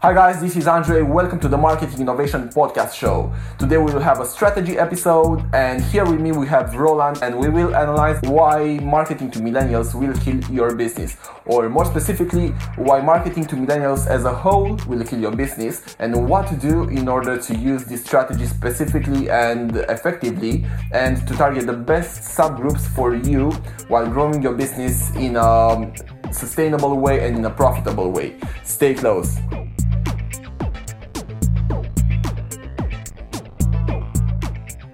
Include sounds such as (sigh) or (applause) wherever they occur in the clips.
Hi guys, this is Andrei. Welcome to the Marketing Innovation Podcast Show. Today we will have a strategy episode, and here with me we have Roland, and we will analyze why marketing to millennials will kill your business, or more specifically, why marketing to millennials as a whole will kill your business, and what to do in order to use this strategy specifically and effectively, and to target the best subgroups for you while growing your business in a sustainable way and in a profitable way. Stay close.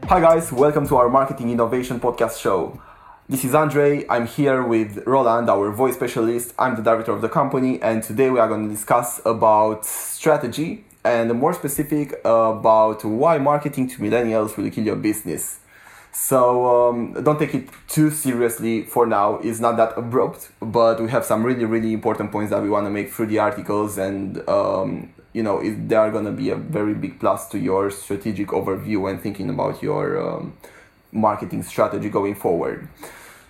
Hi guys, welcome to our Marketing Innovation Podcast show. This is Andrei. I'm here with Roland, our voice specialist. I'm the director of the company, and today we are going to discuss about strategy and more specific about why marketing to millennials will kill your business. So um, don't take it too seriously for now. It's not that abrupt, but we have some really, really important points that we want to make through the articles and um, you know it, they are going to be a very big plus to your strategic overview and thinking about your um, marketing strategy going forward.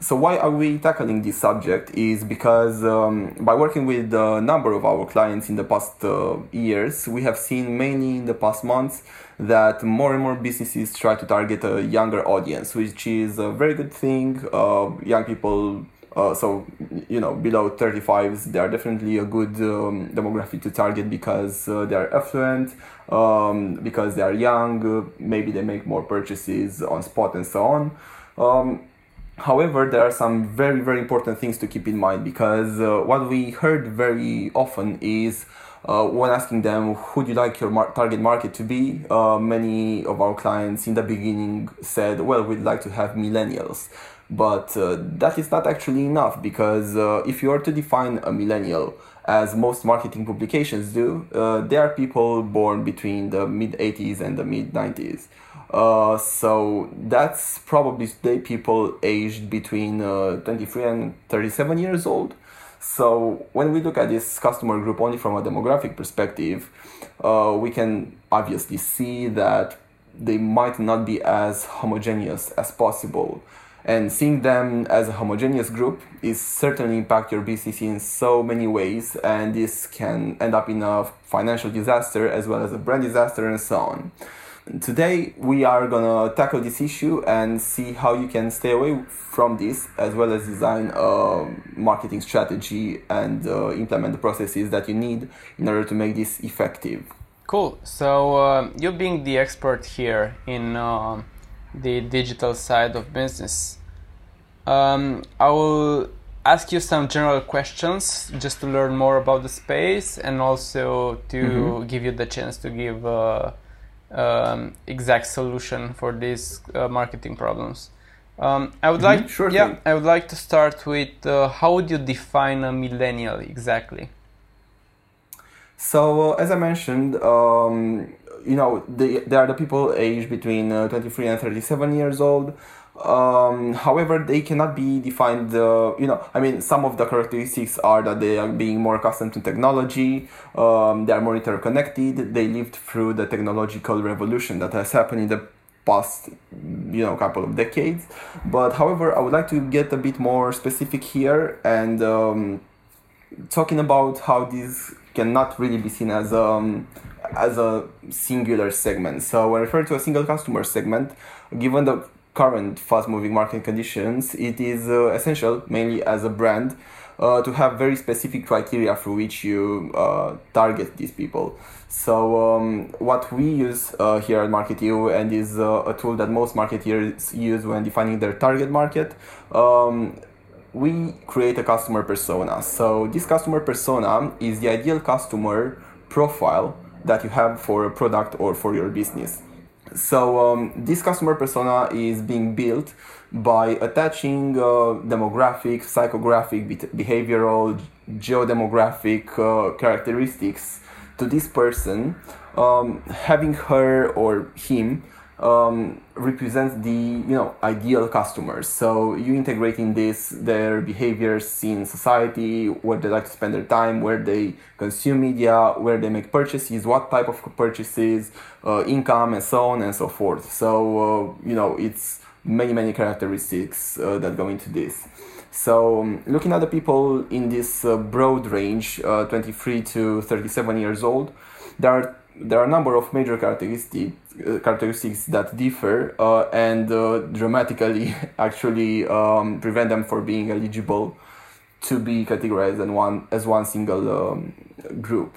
So why are we tackling this subject is because um, by working with a number of our clients in the past uh, years we have seen mainly in the past months that more and more businesses try to target a younger audience which is a very good thing. Uh, young people uh, so you know below 35s they are definitely a good um, demographic to target because uh, they are affluent um, because they are young uh, maybe they make more purchases on spot and so on um, however there are some very very important things to keep in mind because uh, what we heard very often is uh, when asking them who do you like your mar- target market to be, uh, many of our clients in the beginning said, well, we'd like to have millennials. But uh, that is not actually enough because uh, if you are to define a millennial, as most marketing publications do, uh, they are people born between the mid 80s and the mid 90s. Uh, so that's probably the people aged between uh, 23 and 37 years old. So when we look at this customer group only from a demographic perspective, uh, we can obviously see that they might not be as homogeneous as possible and seeing them as a homogeneous group is certainly impact your business in so many ways and this can end up in a financial disaster as well as a brand disaster and so on. Today we are gonna tackle this issue and see how you can stay away from this as well as design a marketing strategy and uh, implement the processes that you need in order to make this effective. Cool. So uh, you being the expert here in uh the digital side of business. Um, I will ask you some general questions just to learn more about the space and also to mm-hmm. give you the chance to give a, um, exact solution for these uh, marketing problems. Um, I would mm-hmm. like, sure yeah, thing. I would like to start with uh, how would you define a millennial exactly? So, uh, as I mentioned, um, you know, they, they are the people aged between uh, 23 and 37 years old. Um, however, they cannot be defined. Uh, you know, I mean, some of the characteristics are that they are being more accustomed to technology. Um, they are more interconnected. They lived through the technological revolution that has happened in the past, you know, couple of decades. But however, I would like to get a bit more specific here and um, talking about how this cannot really be seen as um, as a singular segment. So when referring to a single customer segment, given the current fast-moving market conditions, it is uh, essential, mainly as a brand, uh, to have very specific criteria through which you uh, target these people. So um, what we use uh, here at Marketiu and is uh, a tool that most marketeers use when defining their target market. Um, we create a customer persona. So this customer persona is the ideal customer profile that you have for a product or for your business. So um, this customer persona is being built by attaching uh, demographic, psychographic, behavioral, geodemographic uh, characteristics to this person, um, having her or him um, represents the you know ideal customers. So you integrating this their behaviors in society, where they like to spend their time, where they consume media, where they make purchases, what type of purchases, uh, income, and so on and so forth. So uh, you know it's many many characteristics uh, that go into this. So, um, looking at the people in this uh, broad range, uh, 23 to 37 years old, there are there are a number of major characteristics uh, characteristics that differ uh, and uh, dramatically (laughs) actually um, prevent them from being eligible to be categorized in one as one single um, group.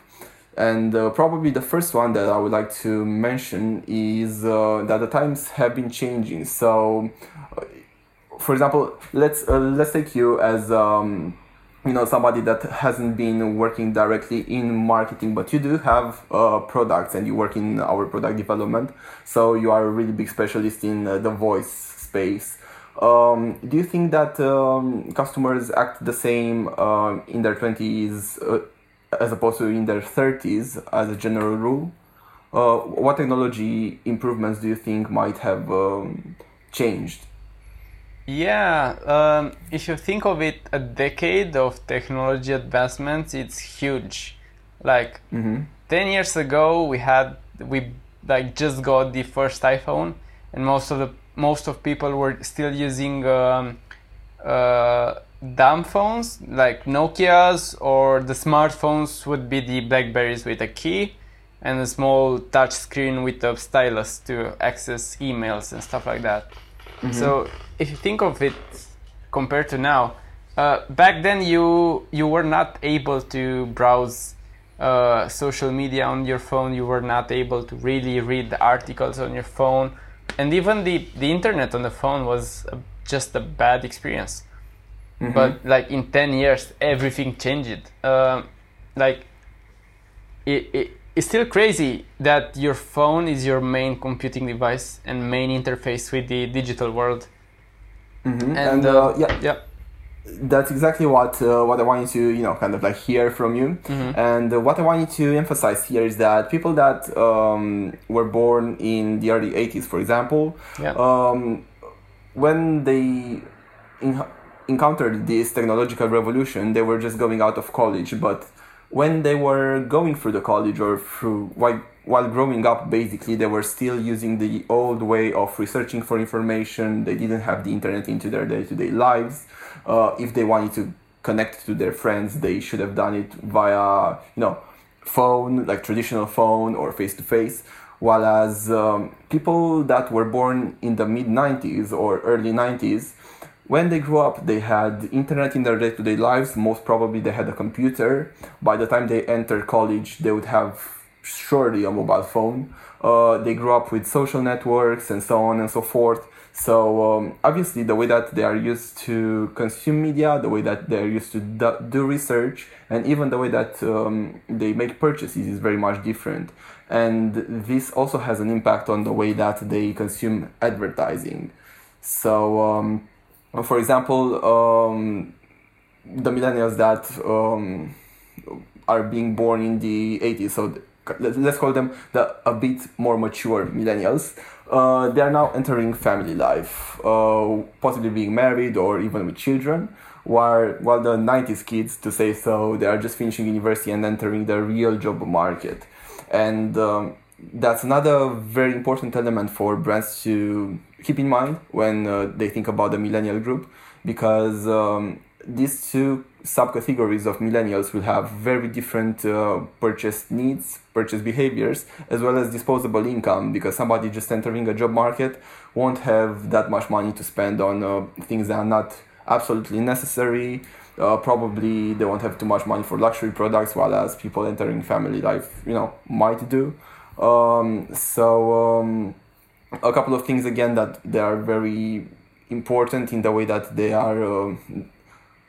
And uh, probably the first one that I would like to mention is uh, that the times have been changing. So, uh, for example, let's let's take you as um, you know somebody that hasn't been working directly in marketing but you do have uh, products and you work in our product development. So you are a really big specialist in uh, the voice space. Um, do you think that um, customers act the same uh, in their 20s uh, as opposed to in their 30s as a general rule? Uh, what technology improvements do you think might have um, changed yeah, um, if you think of it, a decade of technology advancements, it's huge. Like mm-hmm. ten years ago, we had we like just got the first iPhone, and most of the most of people were still using um, uh, dumb phones like Nokia's, or the smartphones would be the Blackberries with a key and a small touch screen with a stylus to access emails and stuff like that. Mm-hmm. So if you think of it compared to now, uh, back then you you were not able to browse uh, social media on your phone. You were not able to really read the articles on your phone, and even the the internet on the phone was just a bad experience. Mm-hmm. But like in ten years, everything changed. Uh, like it, it it's still crazy that your phone is your main computing device and main interface with the digital world. Mm-hmm. And, and uh, yeah, yeah, that's exactly what uh, what I wanted to you know kind of like hear from you. Mm-hmm. And uh, what I wanted to emphasize here is that people that um, were born in the early '80s, for example, yeah. um, when they in- encountered this technological revolution, they were just going out of college, but when they were going through the college or through while, while growing up basically they were still using the old way of researching for information. They didn't have the internet into their day-to-day lives. Uh, if they wanted to connect to their friends they should have done it via you know phone like traditional phone or face-to-face. While as um, people that were born in the mid 90s or early 90s when they grew up, they had internet in their day-to-day lives. Most probably, they had a computer. By the time they entered college, they would have surely a mobile phone. Uh, they grew up with social networks and so on and so forth. So um, obviously, the way that they are used to consume media, the way that they are used to do research, and even the way that um, they make purchases is very much different. And this also has an impact on the way that they consume advertising. So um, for example, um, the millennials that um, are being born in the 80s, so let's call them the a bit more mature millennials. Uh, they are now entering family life, uh, possibly being married or even with children. While, while the 90s kids, to say so, they are just finishing university and entering the real job market. And um, that's another very important element for brands to keep in mind when uh, they think about the millennial group because um, these two subcategories of millennials will have very different uh, purchase needs, purchase behaviors, as well as disposable income because somebody just entering a job market won't have that much money to spend on uh, things that are not absolutely necessary. Uh, probably they won't have too much money for luxury products, while as people entering family life, you know, might do. Um, so um, a couple of things again that they are very important in the way that they are uh,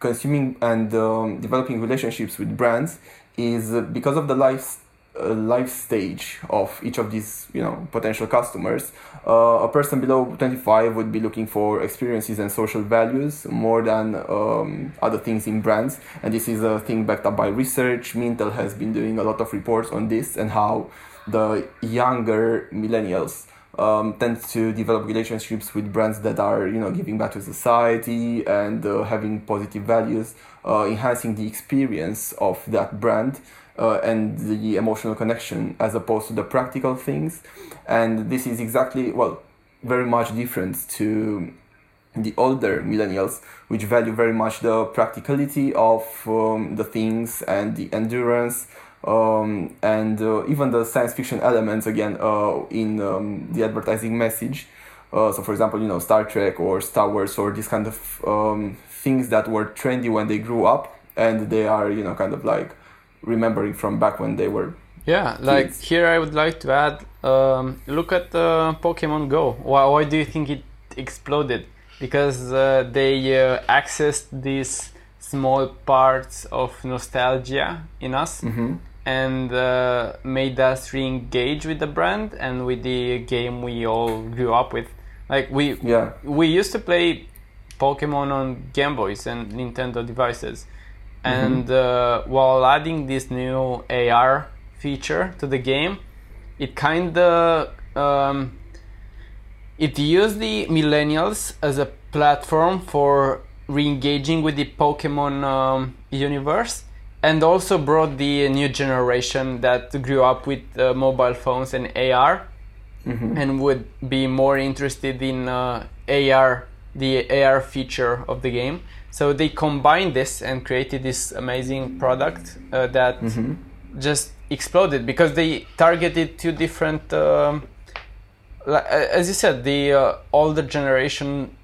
consuming and um, developing relationships with brands is because of the life uh, life stage of each of these you know potential customers uh, a person below 25 would be looking for experiences and social values more than um, other things in brands. And this is a thing backed up by research. Mintel has been doing a lot of reports on this and how the younger millennials um, tend to develop relationships with brands that are you know giving back to society and uh, having positive values, uh, enhancing the experience of that brand. Uh, and the emotional connection as opposed to the practical things and this is exactly well very much different to the older millennials, which value very much the practicality of um, the things and the endurance um, and uh, even the science fiction elements again uh, in um, the advertising message. Uh, so, for example, you know, Star Trek or Star Wars or these kind of um, things that were trendy when they grew up, and they are, you know, kind of like remembering from back when they were. Yeah, like here I would like to add. Um, look at uh, Pokemon Go. Why, why do you think it exploded? Because uh, they uh, accessed these small parts of nostalgia in us. Mm-hmm and uh, made us re-engage with the brand and with the game we all grew up with. Like we yeah. we used to play Pokemon on Game Boys and Nintendo devices, mm-hmm. and uh, while adding this new AR feature to the game, it kind of um, it used the millennials as a platform for re-engaging with the Pokemon um, universe and also brought the new generation that grew up with uh, mobile phones and AR mm-hmm. and would be more interested in uh, AR, the AR feature of the game. So they combined this and created this amazing product uh, that mm-hmm. just exploded because they targeted two different, um, as you said, the uh, older generation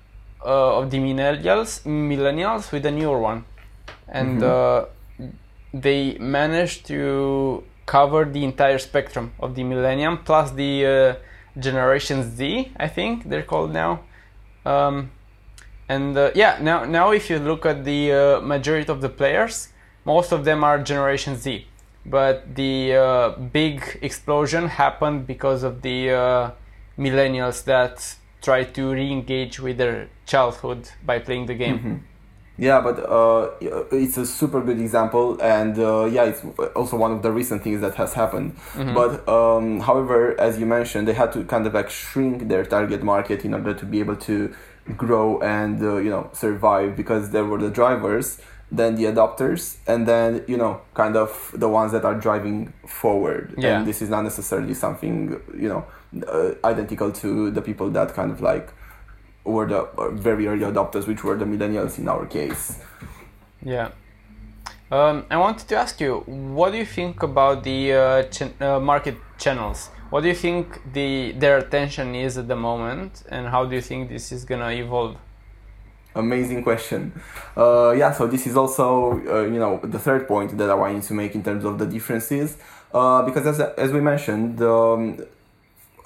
uh, of the millennials, millennials with the newer one, and. Mm-hmm Uh, they managed to cover the entire spectrum of the millennium plus the uh, generation Z, I think they're called now. Um, and uh, yeah, now now if you look at the uh, majority of the players, most of them are generation Z. But the uh, big explosion happened because of the uh, millennials that try to re-engage with their childhood by playing the game. Mm-hmm. Yeah, but uh, it's a super good example, and uh, yeah, it's also one of the recent things that has happened. Mm-hmm. But um, however, as you mentioned, they had to kind of like shrink their target market in order to be able to grow and uh, you know survive because there were the drivers, then the adopters, and then you know kind of the ones that are driving forward. Yeah. And this is not necessarily something you know uh, identical to the people that kind of like were the very early adopters, which were the millennials in our case. Yeah. Um, I wanted to ask you, what do you think about the uh, ch- uh, market channels? What do you think the their attention is at the moment, and how do you think this is gonna evolve? Amazing question. Uh, yeah, so this is also uh, you know the third point that I wanted to make in terms of the differences, uh, because as as we mentioned, um,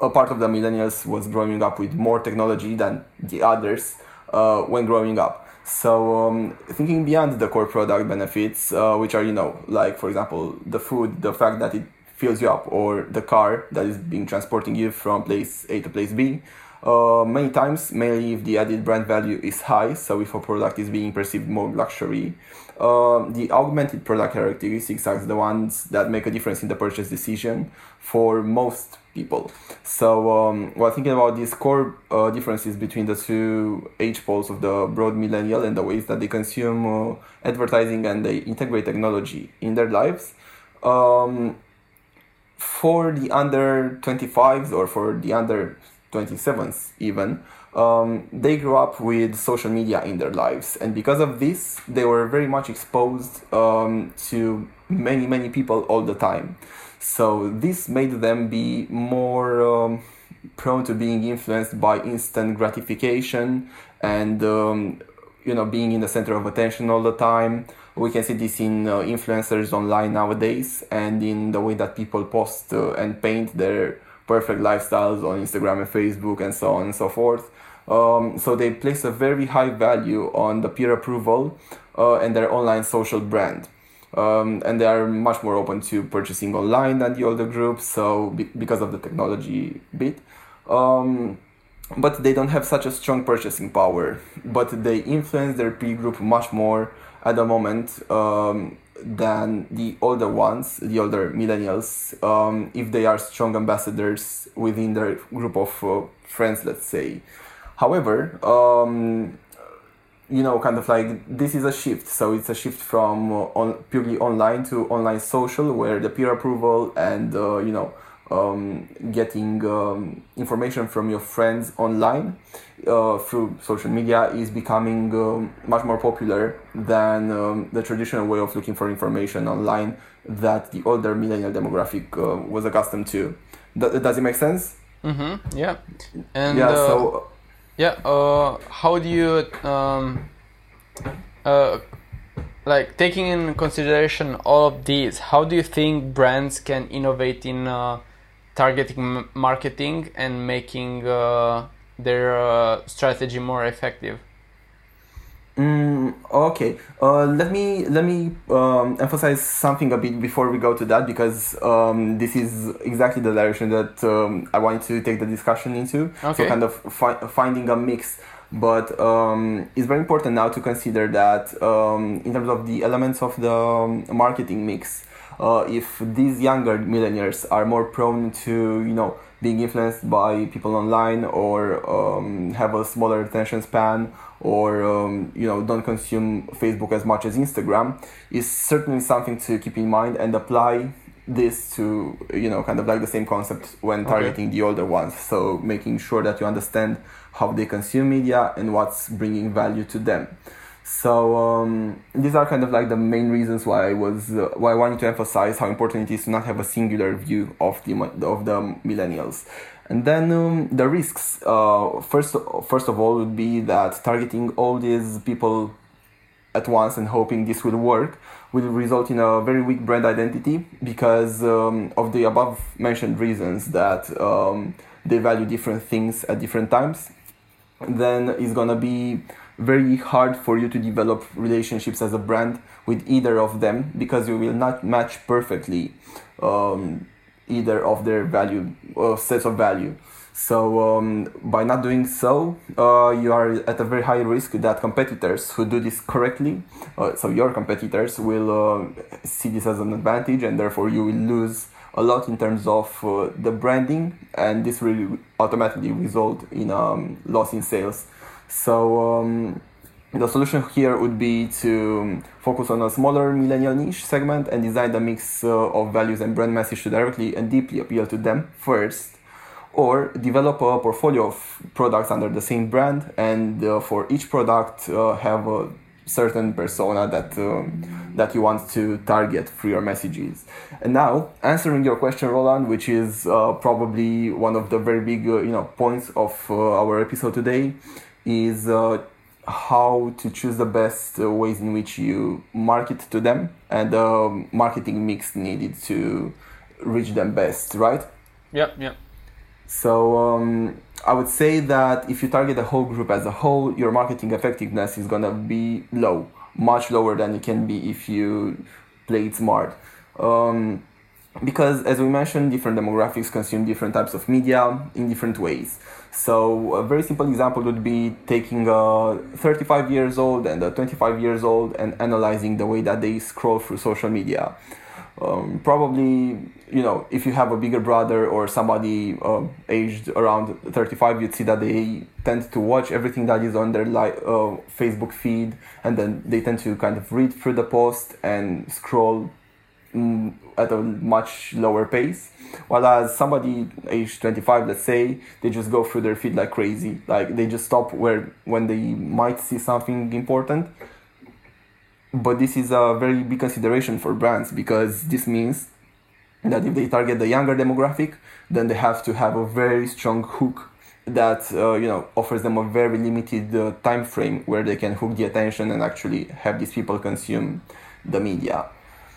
a part of the millennials was growing up with more technology than the others uh, when growing up. So um, thinking beyond the core product benefits, uh, which are you know like for example the food, the fact that it fills you up, or the car that is being transporting you from place A to place B. Uh, many times, mainly if the added brand value is high, so if a product is being perceived more luxury, uh, the augmented product characteristics are the ones that make a difference in the purchase decision for most people. So um, while thinking about these core uh, differences between the two age poles of the broad millennial and the ways that they consume uh, advertising and they integrate technology in their lives, um, for the under 25s or for the under 27s even, um, they grew up with social media in their lives, and because of this, they were very much exposed um, to many, many people all the time. So this made them be more um, prone to being influenced by instant gratification and um, you know being in the center of attention all the time. We can see this in uh, influencers online nowadays and in the way that people post uh, and paint their perfect lifestyles on Instagram and Facebook and so on and so forth. Um, so they place a very high value on the peer approval uh, and their online social brand um, and they are much more open to purchasing online than the older groups. So be- because of the technology bit. Um, but they don't have such a strong purchasing power. But they influence their peer group much more at the moment um, than the older ones, the older millennials, um, if they are strong ambassadors within their group of uh, friends, let's say. However, um, you know, kind of like this is a shift. So it's a shift from uh, on purely online to online social, where the peer approval and uh, you know um, getting um, information from your friends online uh, through social media is becoming um, much more popular than um, the traditional way of looking for information online that the older millennial demographic uh, was accustomed to. Th- does it make sense? Mm-hmm. Yeah. And yeah. uh, so yeah. Uh, how do you um, uh, like taking in consideration all of these? How do you think brands can innovate in uh, targeting marketing and making uh, their uh, strategy more effective? Mm, okay. Uh, let me let me um, emphasize something a bit before we go to that because um, this is exactly the direction that um, I wanted to take the discussion into. Okay. So kind of fi- finding a mix, but um, it's very important now to consider that um, in terms of the elements of the um, marketing mix, uh, if these younger millennials are more prone to you know being influenced by people online or um, have a smaller attention span or um, you know don't consume Facebook as much as Instagram is certainly something to keep in mind and apply this to you know kind of like the same concept when Okay. targeting the older ones so making sure that you understand how they consume media and what's bringing value to them so um, these are kind of like the main reasons why I was uh, why I wanted to emphasize how important it is to not have a singular view of the of the millennials. And then um, the risks. Uh, first, first of all, would be that targeting all these people at once and hoping this will work will result in a very weak brand identity because um, of the above mentioned reasons that um, they value different things at different times then it's gonna be very hard for you to develop relationships as a brand with either of them because you will not match perfectly um, either of their value uh, sets of value. So um, by not doing so, uh, you are at a very high risk that competitors who do this correctly, uh, so your competitors will uh, see this as an advantage, and therefore you will lose a lot in terms of uh, the branding, and this will automatically result in um, loss in sales. So um, the solution here would be to focus on a smaller millennial niche segment and design the mix uh, of values and brand message to directly and deeply appeal to them first. Or develop a portfolio of products under the same brand and uh, for each product uh, have a certain persona that um, that you want to target through your messages. And now answering your question roland which is uh, probably one of the very big uh, you know points of uh, our episode today is uh, how to choose the best uh, ways in which you market to them and the um, marketing mix needed to reach them best right Yep, yep. so um, I would say that if you target the whole group as a whole, your marketing effectiveness is gonna be low, much lower than it can be if you play it smart. Um, because as we mentioned, different demographics consume different types of media in different ways. So a very simple example would be taking a 35 years old and a 25 years old and analyzing the way that they scroll through social media um, probably you know if you have a bigger brother or somebody uh, aged around 35 you'd see that they tend to watch everything that is on their li- uh, facebook feed and then they tend to kind of read through the post and scroll at a much lower pace. While as somebody aged 25 let's say they just go through their feed like crazy. Like they just stop where when they might see something important. But this is a very big consideration for brands because this means that if they target the younger demographic then they have to have a very strong hook that uh, you know offers them a very limited uh, time frame where they can hook the attention and actually have these people consume the media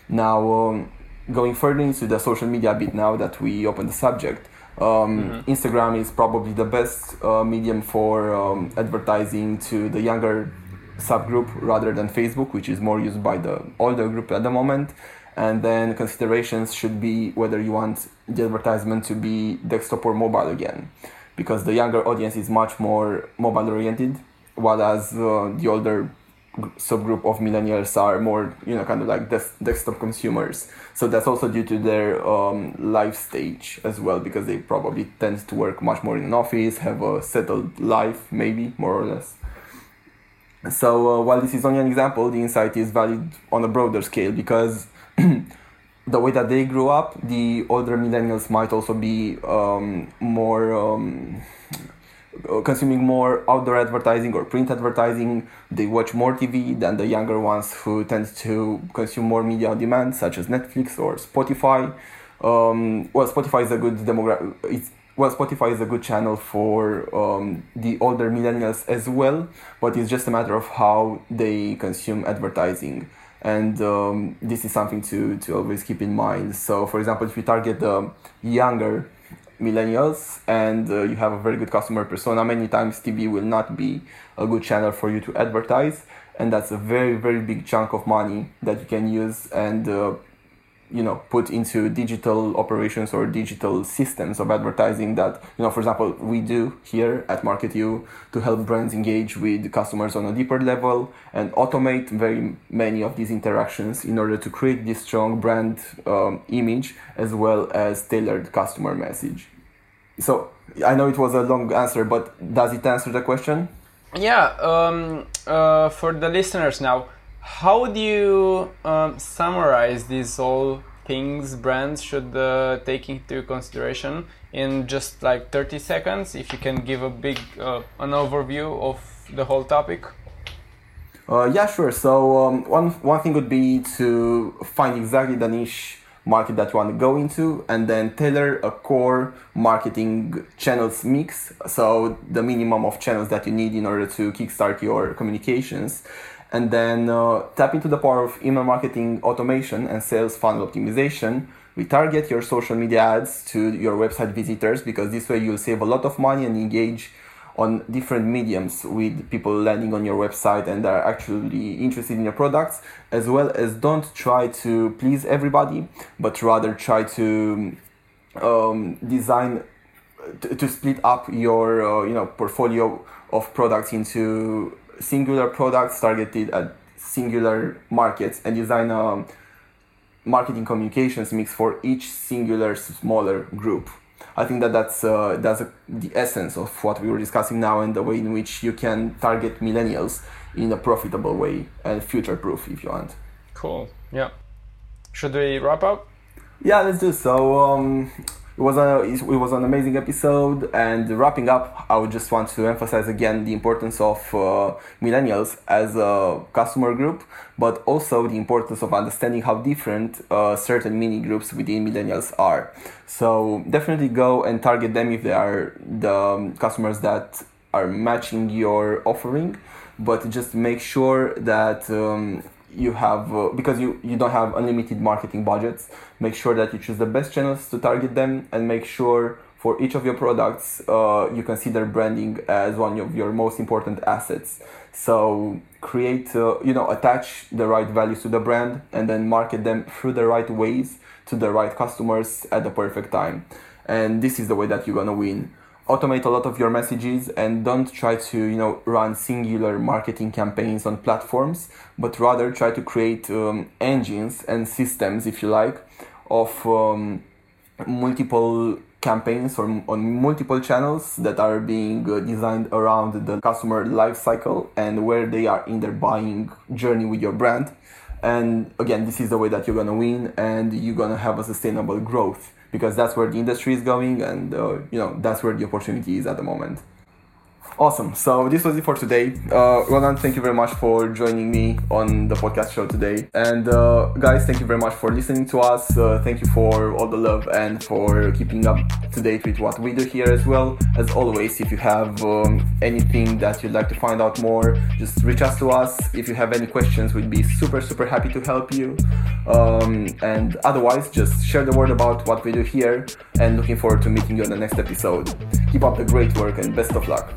now um, going further into the social media bit now that we open the subject um, instagram is probably the best uh, medium for um, advertising to the younger subgroup rather than Facebook, which is more used by the older group at the moment. And then considerations should be whether you want the advertisement to be desktop or mobile again, because the younger audience is much more mobile oriented, while as uh, the older subgroup of millennials are more, you know, kind of like des- desktop consumers. So that's also due to their um, life stage as well, because they probably tend to work much more in an office, have a settled life, maybe more or less. So uh, while this is only an example, the insight is valid on a broader scale because (clears throat) the way that they grew up, the older millennials might also be um, more um, consuming more outdoor advertising or print advertising. They watch more TV than the younger ones who tend to consume more media on demand, such as Netflix or Spotify. Um, well, Spotify is a good demographic. Well, Spotify is a good channel for um, the older millennials as well, but it's just a matter of how they consume advertising and um, this is something to, to always keep in mind. So, for example, if you target the younger millennials and uh, you have a very good customer persona, many times TV will not be a good channel for you to advertise, and that's a very very big chunk of money that you can use and uh, you know put into digital operations or digital systems of advertising that you know for example we do here at Marketiu to help brands engage with customers on a deeper level and automate very many of these interactions in order to create this strong brand um, image as well as tailored customer message so i know it was a long answer but does it answer the question yeah um, uh, for the listeners now how do you um, summarize these all things brands should uh, take into consideration in just like 30 seconds? If you can give a big uh, an overview of the whole topic. Uh, yeah, sure. So um, one one thing would be to find exactly the niche market that you want to go into and then tailor a core marketing channels mix so the minimum of channels that you need in order to kickstart your communications and then uh, tap into the power of email marketing automation and sales funnel optimization. Retarget your social media ads to your website visitors because this way you'll save a lot of money and engage on different mediums with people landing on your website and are actually interested in your products, as well as don't try to please everybody, but rather try to um, design to, split up your uh, you know portfolio of products into singular products targeted at singular markets and design a marketing communications mix for each singular smaller group. I think that that's uh, that's a, the essence of what we were discussing now and the way in which you can target millennials in a profitable way and future proof if you want. Cool. Yeah. Should we wrap up? Yeah, let's do so. Um, it was a it was an amazing episode and wrapping up i would just want to emphasize again the importance of uh, millennials as a customer group but also the importance of understanding how different uh, certain mini groups within millennials are. So definitely go and target them if they are the um, customers that are matching your offering but just make sure that um, you have uh, because you you don't have unlimited marketing budgets make sure that you choose the best channels to target them and make sure for each of your products uh, you consider branding as one of your most important assets. So create uh, you know attach the right values to the brand and then market them through the right ways to the right customers at the perfect time. And this is the way that you're gonna win automate a lot of your messages and don't try to you know run singular marketing campaigns on platforms but rather try to create um, engines and systems if you like of um, multiple campaigns or on multiple channels that are being uh, designed around the customer life cycle and where they are in their buying journey with your brand. And again this is the way that you're going to win and you're going to have a sustainable growth because that's where the industry is going and uh, you know that's where the opportunity is at the moment Awesome. So this was it for today. Uh, Roland, thank you very much for joining me on the podcast show today. And uh, guys, thank you very much for listening to us. Uh, thank you for all the love and for keeping up to date with what we do here as well. As always, if you have um, anything that you'd like to find out more, just reach out to us. If you have any questions, we'd be super, super happy to help you. Um, and otherwise, just share the word about what we do here and looking forward to meeting you on the next episode. Keep up the great work and best of luck.